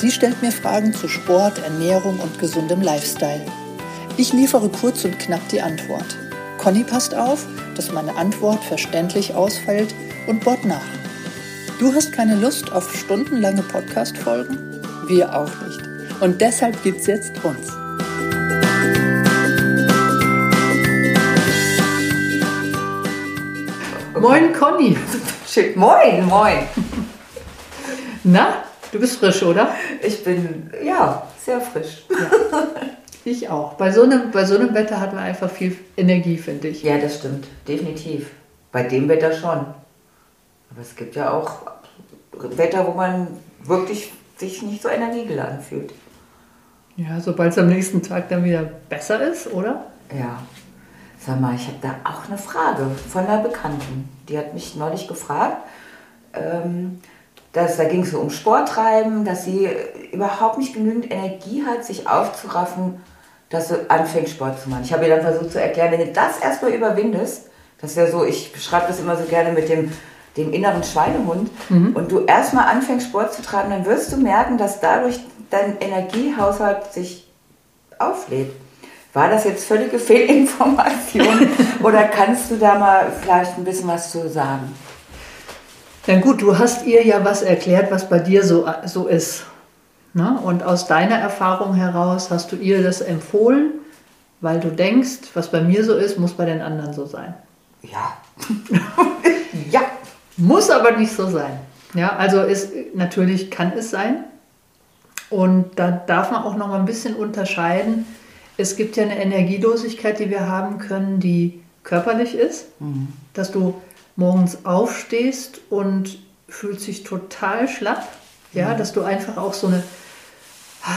Sie stellt mir Fragen zu Sport, Ernährung und gesundem Lifestyle. Ich liefere kurz und knapp die Antwort. Conny passt auf, dass meine Antwort verständlich ausfällt und bohrt nach. Du hast keine Lust auf stundenlange Podcast-Folgen? Wir auch nicht. Und deshalb gibt's jetzt uns. Moin Conny. Moin, moin. Na, du bist frisch, oder? Ich bin, ja, sehr frisch. Ja. Ich auch. Bei so, einem, bei so einem Wetter hat man einfach viel Energie, finde ich. Ja, das stimmt. Definitiv. Bei dem Wetter schon. Aber es gibt ja auch Wetter, wo man wirklich sich nicht so energiegeladen fühlt. Ja, sobald es am nächsten Tag dann wieder besser ist, oder? Ja. Sag mal, ich habe da auch eine Frage von einer Bekannten. Die hat mich neulich gefragt, ähm, dass, da ging es so um Sporttreiben, dass sie überhaupt nicht genügend Energie hat, sich aufzuraffen, dass du anfängst, Sport zu machen. Ich habe ihr dann versucht zu erklären, wenn du das erstmal überwindest, das ist ja so, ich beschreibe das immer so gerne mit dem, dem inneren Schweinehund, mhm. und du erstmal anfängst, Sport zu treiben, dann wirst du merken, dass dadurch dein Energiehaushalt sich auflädt. War das jetzt völlige Fehlinformation oder kannst du da mal vielleicht ein bisschen was zu sagen? Na gut, du hast ihr ja was erklärt, was bei dir so, so ist. Ne? Und aus deiner Erfahrung heraus hast du ihr das empfohlen, weil du denkst, was bei mir so ist, muss bei den anderen so sein. Ja. ja. Muss aber nicht so sein. Ja, also ist, natürlich kann es sein. Und da darf man auch noch mal ein bisschen unterscheiden. Es gibt ja eine Energielosigkeit, die wir haben können, die körperlich ist, mhm. dass du morgens aufstehst und fühlst dich total schlapp, ja, mhm. dass du einfach auch so eine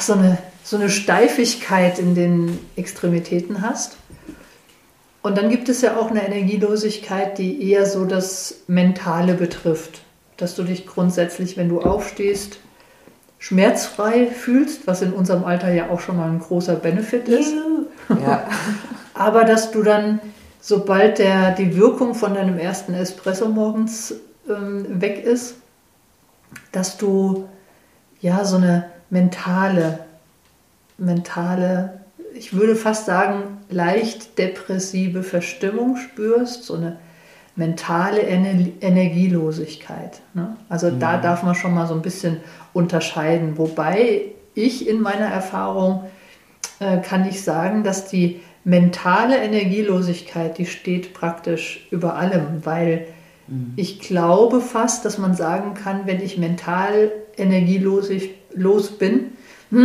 so eine, so eine Steifigkeit in den Extremitäten hast. Und dann gibt es ja auch eine Energielosigkeit, die eher so das Mentale betrifft. Dass du dich grundsätzlich, wenn du aufstehst, schmerzfrei fühlst, was in unserem Alter ja auch schon mal ein großer Benefit ist. Ja. Aber dass du dann, sobald der, die Wirkung von deinem ersten Espresso morgens ähm, weg ist, dass du ja so eine mentale, mentale, ich würde fast sagen, leicht depressive Verstimmung spürst, so eine mentale Energielosigkeit. Ne? Also mhm. da darf man schon mal so ein bisschen unterscheiden. Wobei ich in meiner Erfahrung äh, kann ich sagen, dass die mentale Energielosigkeit, die steht praktisch über allem, weil mhm. ich glaube fast, dass man sagen kann, wenn ich mental energielos los bin,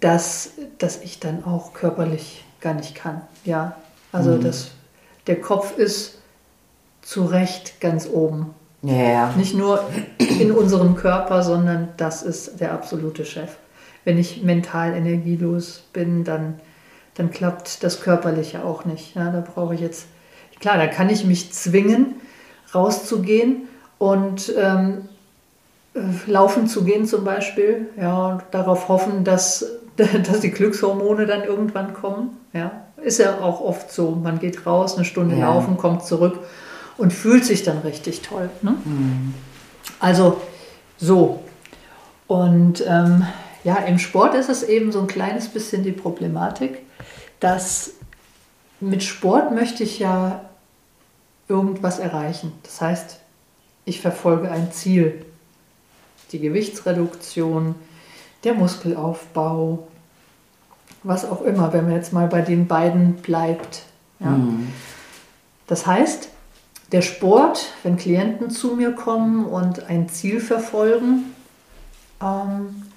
dass, dass ich dann auch körperlich gar nicht kann. Ja, also mhm. das, der Kopf ist zu Recht ganz oben. Ja. Nicht nur in unserem Körper, sondern das ist der absolute Chef. Wenn ich mental energielos bin, dann, dann klappt das Körperliche auch nicht. Ja, da brauche ich jetzt, klar, da kann ich mich zwingen, rauszugehen und ähm, äh, laufen zu gehen zum Beispiel, ja, und darauf hoffen, dass, dass die Glückshormone dann irgendwann kommen. Ja. Ist ja auch oft so. Man geht raus, eine Stunde ja. laufen, kommt zurück und fühlt sich dann richtig toll. Ne? Mhm. Also so. Und ähm, ja, im Sport ist es eben so ein kleines bisschen die Problematik, dass mit Sport möchte ich ja irgendwas erreichen. Das heißt, ich verfolge ein Ziel die Gewichtsreduktion, der Muskelaufbau, was auch immer, wenn man jetzt mal bei den beiden bleibt. Ja. Mhm. Das heißt, der Sport, wenn Klienten zu mir kommen und ein Ziel verfolgen, ähm,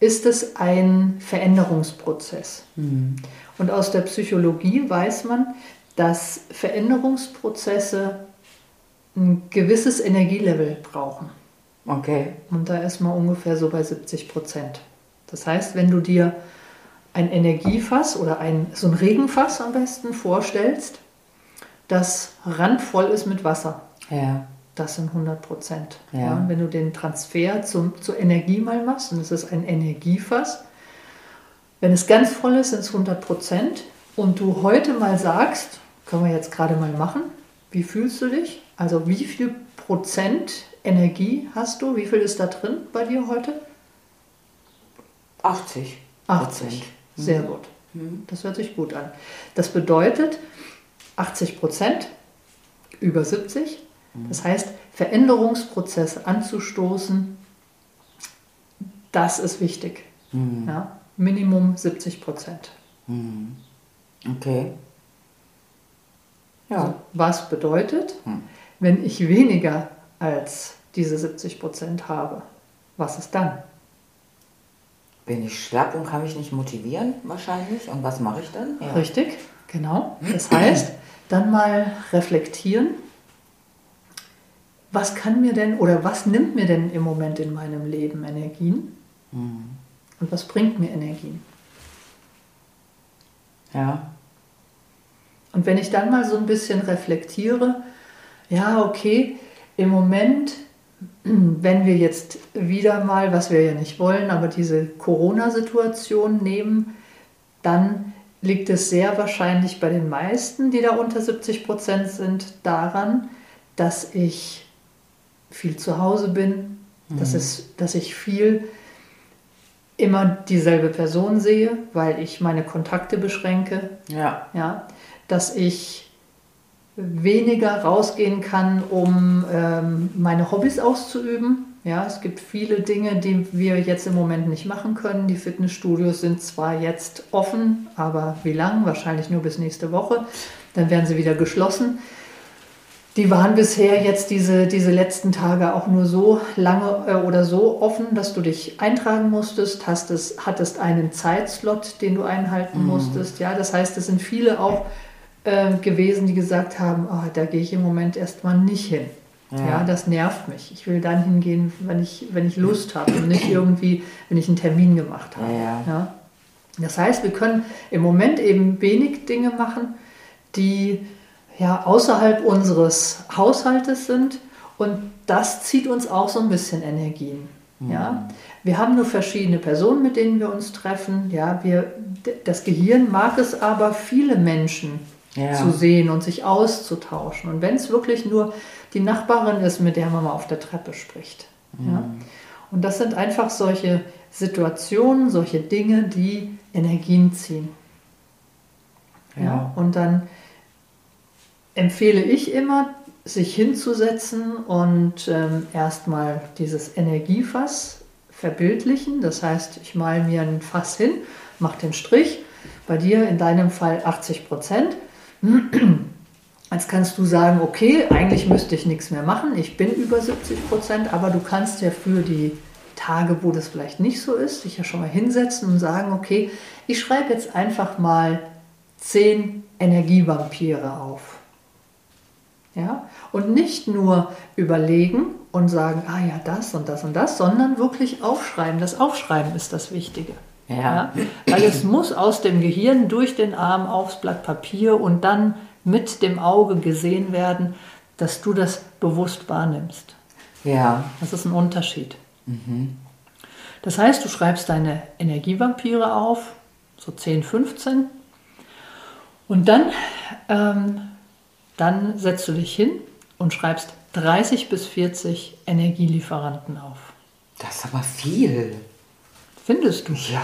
ist es ein Veränderungsprozess. Mhm. Und aus der Psychologie weiß man, dass Veränderungsprozesse ein gewisses Energielevel brauchen. Okay. Und da ist man ungefähr so bei 70 Prozent. Das heißt, wenn du dir ein Energiefass oder ein, so ein Regenfass am besten vorstellst, das randvoll ist mit Wasser. Ja. Das sind 100 Prozent. Ja. Ja. wenn du den Transfer zum, zur Energie mal machst, und es ist ein Energiefass, wenn es ganz voll ist, sind es 100 Prozent. Und du heute mal sagst, können wir jetzt gerade mal machen, wie fühlst du dich? Also wie viel Prozent Energie hast du? Wie viel ist da drin bei dir heute? 80. 80. Sehr gut. Das hört sich gut an. Das bedeutet 80 Prozent über 70. Das heißt, Veränderungsprozesse anzustoßen, das ist wichtig. Ja, Minimum 70 Prozent. Okay. Ja. Also, was bedeutet, wenn ich weniger als diese 70 Prozent habe, was ist dann? Bin ich schlapp und kann mich nicht motivieren, wahrscheinlich. Und was mache ich dann? Ja. Richtig, genau. Das heißt, dann mal reflektieren, was kann mir denn oder was nimmt mir denn im Moment in meinem Leben Energien und was bringt mir Energien? Ja. Und wenn ich dann mal so ein bisschen reflektiere, ja, okay, im Moment, wenn wir jetzt wieder mal, was wir ja nicht wollen, aber diese Corona-Situation nehmen, dann liegt es sehr wahrscheinlich bei den meisten, die da unter 70 Prozent sind, daran, dass ich viel zu Hause bin, dass, es, dass ich viel immer dieselbe Person sehe, weil ich meine Kontakte beschränke, Ja. ja, dass ich weniger rausgehen kann, um ähm, meine Hobbys auszuüben. Ja, es gibt viele Dinge, die wir jetzt im Moment nicht machen können. Die Fitnessstudios sind zwar jetzt offen, aber wie lang? Wahrscheinlich nur bis nächste Woche. Dann werden sie wieder geschlossen. Die waren bisher jetzt diese, diese letzten Tage auch nur so lange äh, oder so offen, dass du dich eintragen musstest, hast es, hattest einen Zeitslot, den du einhalten musstest. Ja, das heißt, es sind viele auch äh, gewesen, die gesagt haben, oh, da gehe ich im Moment erstmal nicht hin. Ja. Ja. das nervt mich. Ich will dann hingehen, wenn ich, wenn ich Lust habe und nicht irgendwie, wenn ich einen Termin gemacht habe. Ja, Ja. Das heißt, wir können im Moment eben wenig Dinge machen, die ja außerhalb unseres Haushaltes sind und das zieht uns auch so ein bisschen Energien. Ja. Wir haben nur verschiedene Personen, mit denen wir uns treffen. Ja, wir, das Gehirn mag es aber, viele Menschen Ja. zu sehen und sich auszutauschen. Und wenn es wirklich nur die Nachbarin ist, mit der man mal auf der Treppe spricht. Ja. Und das sind einfach solche Situationen, solche Dinge, die Energien ziehen. Ja. Ja. Und dann empfehle ich immer, sich hinzusetzen und ähm, erstmal dieses Energiefass verbildlichen. Das heißt, ich male mir ein Fass hin, mache den Strich. Bei dir in deinem Fall 80 Prozent. Jetzt kannst du sagen, okay, eigentlich müsste ich nichts mehr machen. Ich bin über 70 Prozent, aber du kannst ja für die Tage, wo das vielleicht nicht so ist, dich ja schon mal hinsetzen und sagen, okay, ich schreibe jetzt einfach mal 10 Energievampire auf. Ja? Und nicht nur überlegen und sagen, ah ja, das und das und das, sondern wirklich aufschreiben. Das Aufschreiben ist das Wichtige. Ja. Weil es muss aus dem Gehirn durch den Arm aufs Blatt Papier und dann mit dem Auge gesehen werden, dass du das bewusst wahrnimmst. Ja. Das ist ein Unterschied. Das heißt, du schreibst deine Energievampire auf, so 10, 15, und dann, ähm, dann setzt du dich hin und schreibst 30 bis 40 Energielieferanten auf. Das ist aber viel. Findest du? Ja.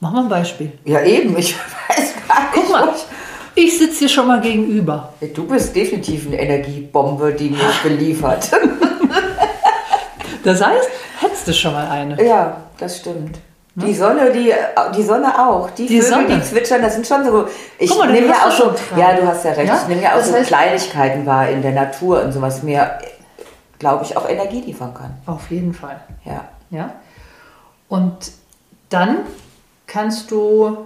Mach mal ein Beispiel. Ja, eben. Ich weiß gar nicht. Guck mal, ich sitze dir schon mal gegenüber. Du bist definitiv eine Energiebombe, die mich beliefert. Das heißt, hättest du schon mal eine. ja, das stimmt. Die Sonne, die, die Sonne auch. Die, Ne? Die Vögel, Sonne. die zwitschern, das sind schon so. Ich mal, nehme ja auch so. Ja, du hast ja recht. Ja? Ich nehme ja auch Das so heißt- Kleinigkeiten wahr in der Natur und so, was mir, glaube ich, auch Energie liefern kann. Auf jeden Fall. Ja. Ja? Und dann kannst du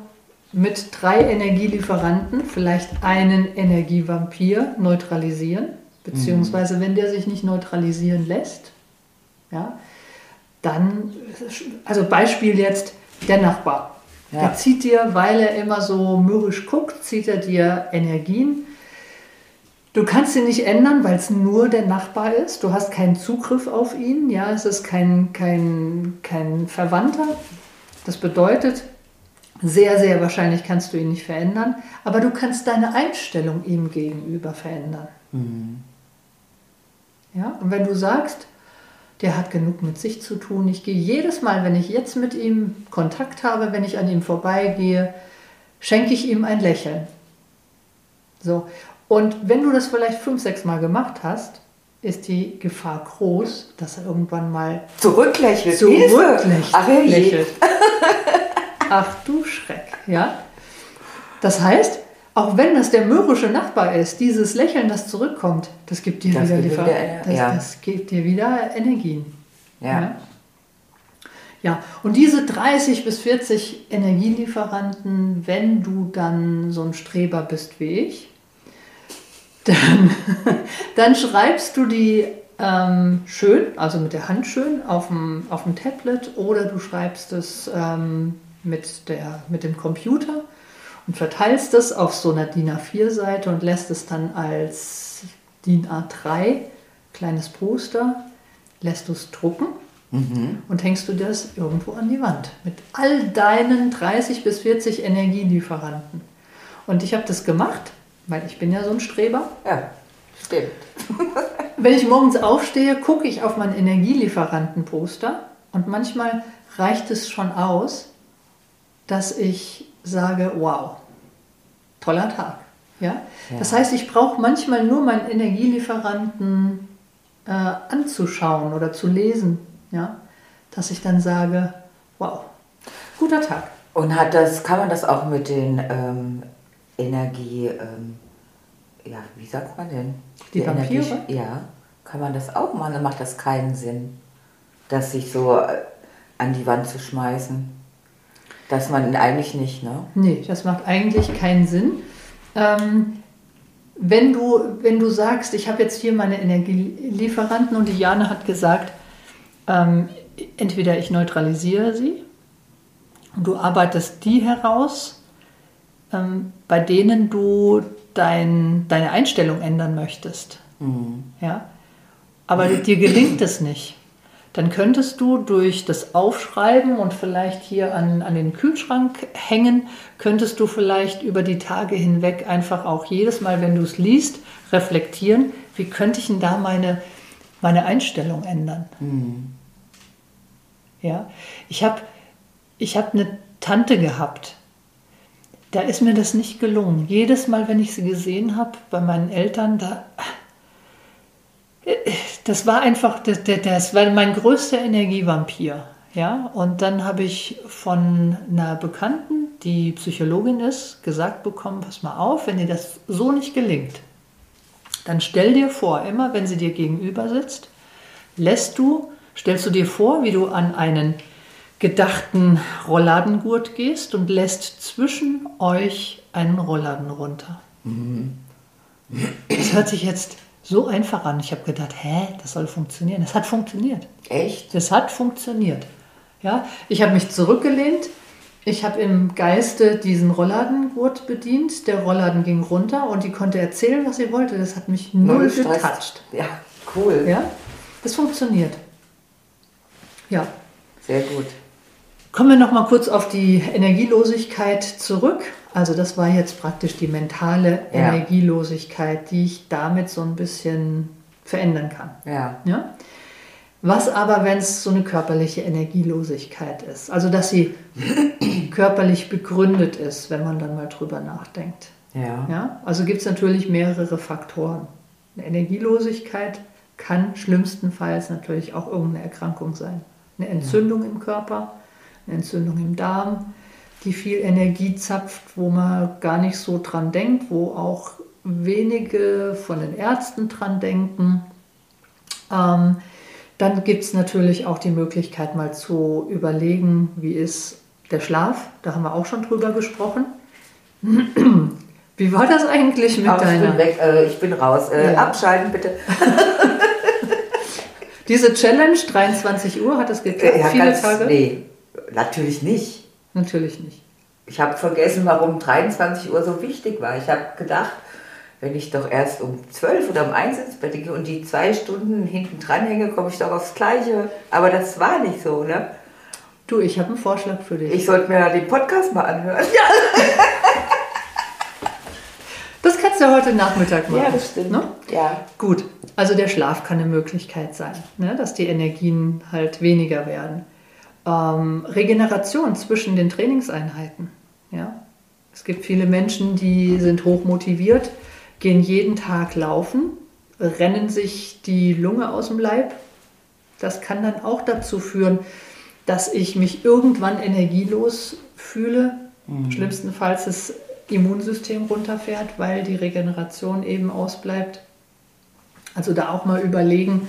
mit drei Energielieferanten vielleicht einen Energievampir neutralisieren, beziehungsweise wenn der sich nicht neutralisieren lässt, ja, dann, also Beispiel jetzt der Nachbar. Ja. Der zieht dir, weil er immer so mürrisch guckt, zieht er dir Energien. Du kannst ihn nicht ändern, weil es nur der Nachbar ist. Du hast keinen Zugriff auf ihn. Ja, es ist kein, kein, kein Verwandter. Das bedeutet, sehr, sehr wahrscheinlich kannst du ihn nicht verändern, aber du kannst deine Einstellung ihm gegenüber verändern. Ja, und wenn du sagst, der hat genug mit sich zu tun, ich gehe jedes Mal, wenn ich jetzt mit ihm Kontakt habe, wenn ich an ihm vorbeigehe, schenke ich ihm ein Lächeln. So, und wenn du das vielleicht fünf, sechs Mal gemacht hast, ist die Gefahr groß, dass er irgendwann mal Zurücklächelt. zurücklächelt. Ach, lächelt. Ach du Schreck, ja. Das heißt, auch wenn das der mürrische Nachbar ist, dieses Lächeln, das zurückkommt, das gibt dir Das wieder, gibt wieder das, ja. das gibt dir wieder Energien. Ja. Ja, und diese 30 bis 40 Energielieferanten, wenn du dann so ein Streber bist wie ich, dann, dann schreibst du die ähm, schön, also mit der Hand schön, auf dem, auf dem Tablet oder du schreibst es ähm, mit, der, mit dem Computer und verteilst es auf so einer DIN A4-Seite und lässt es dann als DIN A3, kleines Poster, lässt du es drucken und hängst du das irgendwo an die Wand mit all deinen 30 bis 40 Energielieferanten. Und ich habe das gemacht, weil ich bin ja so ein Streber. Ja, stimmt. Wenn ich morgens aufstehe, gucke ich auf mein Energielieferantenposter und manchmal reicht es schon aus, dass ich sage, wow, toller Tag. Ja? Ja. Das heißt, ich brauche manchmal nur meinen Energielieferanten äh, anzuschauen oder zu lesen, ja? dass ich dann sage, wow, guter Tag. Und hat das, kann man das auch mit den ähm, Energie, ähm, ja, wie sagt man denn? Die Vampire? ja, kann man das auch machen? Dann macht das keinen Sinn, das sich so äh, an die Wand zu schmeißen. Dass man eigentlich nicht, ne? Nee, das macht eigentlich keinen Sinn. Ähm, wenn, du, wenn du sagst, ich habe jetzt hier meine Energielieferanten und die Jane hat gesagt, ähm, entweder ich neutralisiere sie und du arbeitest die heraus, ähm, bei denen du dein, deine Einstellung ändern möchtest. Ja? Aber dir gelingt es nicht. Dann könntest du durch das Aufschreiben und vielleicht hier an, an den Kühlschrank hängen, könntest du vielleicht über die Tage hinweg einfach auch jedes Mal, wenn du es liest, reflektieren, wie könnte ich denn da meine, meine Einstellung ändern. Ja? Ich habe ich hab eine Tante gehabt, da ist mir das nicht gelungen. Jedes Mal, wenn ich sie gesehen habe bei meinen Eltern, da, das war einfach, das, das war mein größter Energievampir. Ja, und dann habe ich von einer Bekannten, die Psychologin ist, gesagt bekommen, pass mal auf, wenn dir das so nicht gelingt, dann stell dir vor, immer wenn sie dir gegenüber sitzt, lässt du, stellst du dir vor, wie du an einen gedachten Rolladengurt gehst und lässt zwischen euch einen Rollladen runter. Das hört sich jetzt so einfach an. Ich habe gedacht, hä, das soll funktionieren. Es hat funktioniert. Echt? Das hat funktioniert. Ja, ich habe mich zurückgelehnt. Ich habe im Geiste diesen Rolladengurt bedient. Der Rollladen ging runter und die konnte erzählen, was sie wollte. Das hat mich null getatscht. Ja, cool. Ja, das funktioniert. Ja, Sehr gut. Kommen wir noch mal kurz auf die Energielosigkeit zurück. Also das war jetzt praktisch die mentale Ja. Energielosigkeit, die ich damit so ein bisschen verändern kann. Ja. Ja? Was aber, wenn es so eine körperliche Energielosigkeit ist? Also dass sie körperlich begründet ist, wenn man dann mal drüber nachdenkt. Ja. Ja? Also gibt es natürlich mehrere Faktoren. Eine Energielosigkeit kann schlimmstenfalls natürlich auch irgendeine Erkrankung sein. Eine Entzündung im Körper, eine Entzündung im Darm, die viel Energie zapft, wo man gar nicht so dran denkt, wo auch wenige von den Ärzten dran denken. Ähm, dann gibt es natürlich auch die Möglichkeit, mal zu überlegen, wie ist der Schlaf. Da haben wir auch schon drüber gesprochen. Wie war das eigentlich mit ich deiner? bin weg, äh, ich bin raus. Äh, Ja. Abschalten bitte. Diese Challenge, 23 Uhr, hat es geklappt? Ja, Viele ganz, Tage? Nee, natürlich nicht. Natürlich nicht. Ich habe vergessen, warum 23 Uhr so wichtig war. Ich habe gedacht, wenn ich doch erst um 12 oder um 1 ins Bett gehe und die zwei Stunden hinten dran hänge, komme ich doch aufs Gleiche. Aber das war nicht so, ne? Du, ich habe einen Vorschlag für dich. Ich sollte mir den Podcast mal anhören. das kannst du heute Nachmittag machen. Ne? Ja. Gut, also der Schlaf kann eine Möglichkeit sein, ne? dass die Energien halt weniger werden. Ähm, Regeneration zwischen den Trainingseinheiten. Ja? Es gibt viele Menschen, die sind hoch motiviert, gehen jeden Tag laufen, rennen sich die Lunge aus dem Leib. Das kann dann auch dazu führen, dass ich mich irgendwann energielos fühle. Mhm. Schlimmstenfalls das Immunsystem runterfährt, weil die Regeneration eben ausbleibt. Also da auch mal überlegen,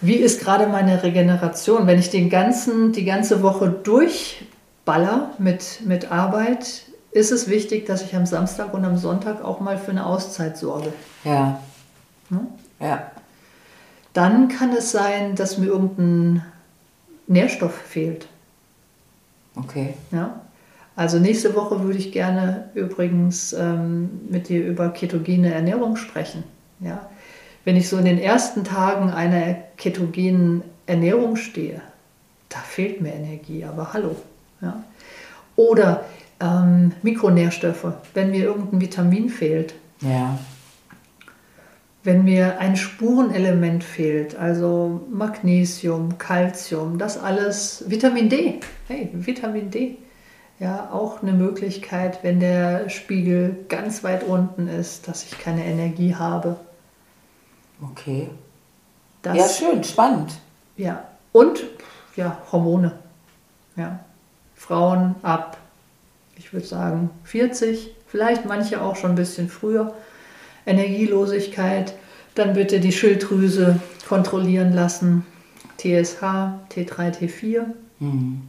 wie ist gerade meine Regeneration? Wenn ich den ganzen, die ganze Woche durchballer mit, mit Arbeit, ist es wichtig, dass ich am Samstag und am Sonntag auch mal für eine Auszeit sorge. Ja. Hm? Ja. Dann kann es sein, dass mir irgendein Nährstoff fehlt. Okay. Ja. Also nächste Woche würde ich gerne übrigens ähm, mit dir über ketogene Ernährung sprechen. Ja. Wenn ich so in den ersten Tagen einer ketogenen Ernährung stehe, da fehlt mir Energie, aber hallo. Ja. Oder ähm, Mikronährstoffe, wenn mir irgendein Vitamin fehlt. Ja. Wenn mir ein Spurenelement fehlt, also Magnesium, Calcium, das alles, Vitamin D, hey, Vitamin D, ja, auch eine Möglichkeit, wenn der Spiegel ganz weit unten ist, dass ich keine Energie habe. Okay. Das, ja, schön, spannend. Ja, und ja, Hormone. Ja. Frauen ab, ich würde sagen, 40, vielleicht manche auch schon ein bisschen früher Energielosigkeit, dann bitte die Schilddrüse kontrollieren lassen, TSH, T3, T4. Mhm.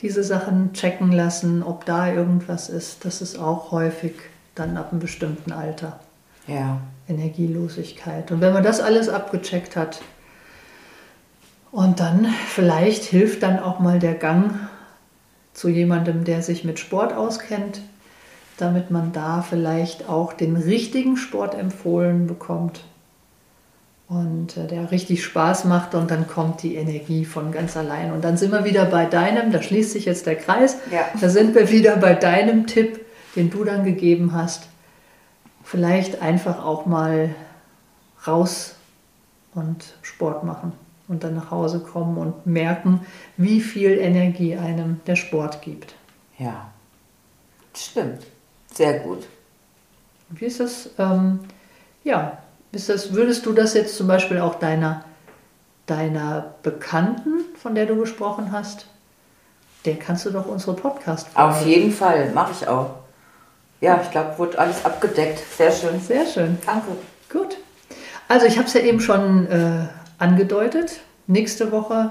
Diese Sachen checken lassen, ob da irgendwas ist. Das ist auch häufig dann ab einem bestimmten Alter. Ja. Energielosigkeit. Und wenn man das alles abgecheckt hat, und dann vielleicht hilft dann auch mal der Gang zu jemandem, der sich mit Sport auskennt, damit man da vielleicht auch den richtigen Sport empfohlen bekommt und äh, der richtig Spaß macht und dann kommt die Energie von ganz allein. Und dann sind wir wieder bei deinem, da schließt sich jetzt der Kreis, ja. da sind wir wieder bei deinem Tipp, den du dann gegeben hast. Vielleicht einfach auch mal raus und Sport machen und dann nach Hause kommen und merken, wie viel Energie einem der Sport gibt. Ja, stimmt. Sehr gut. Wie ist das? Ähm, ja, ist das, würdest du das jetzt zum Beispiel auch deiner, deiner Bekannten, von der du gesprochen hast, der kannst du doch unsere podcast. Auf jeden Fall, mache ich auch. Ja, ich glaube, wurde alles abgedeckt. Sehr schön. Sehr schön. Danke. Gut. Also ich habe es ja eben schon äh, angedeutet. Nächste Woche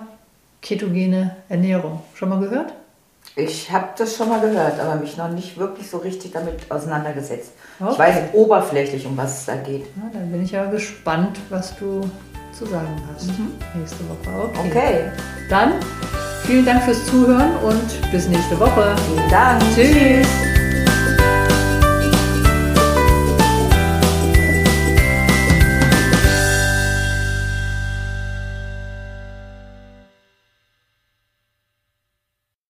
ketogene Ernährung. Schon mal gehört? Ich habe das schon mal gehört, aber mich noch nicht wirklich so richtig damit auseinandergesetzt. Okay. Ich weiß oberflächlich, um was es da geht. Ja, dann bin ich ja gespannt, was du zu sagen hast mhm. nächste Woche. Okay. okay. Dann vielen Dank fürs Zuhören und bis nächste Woche. Vielen Dank. Tschüss.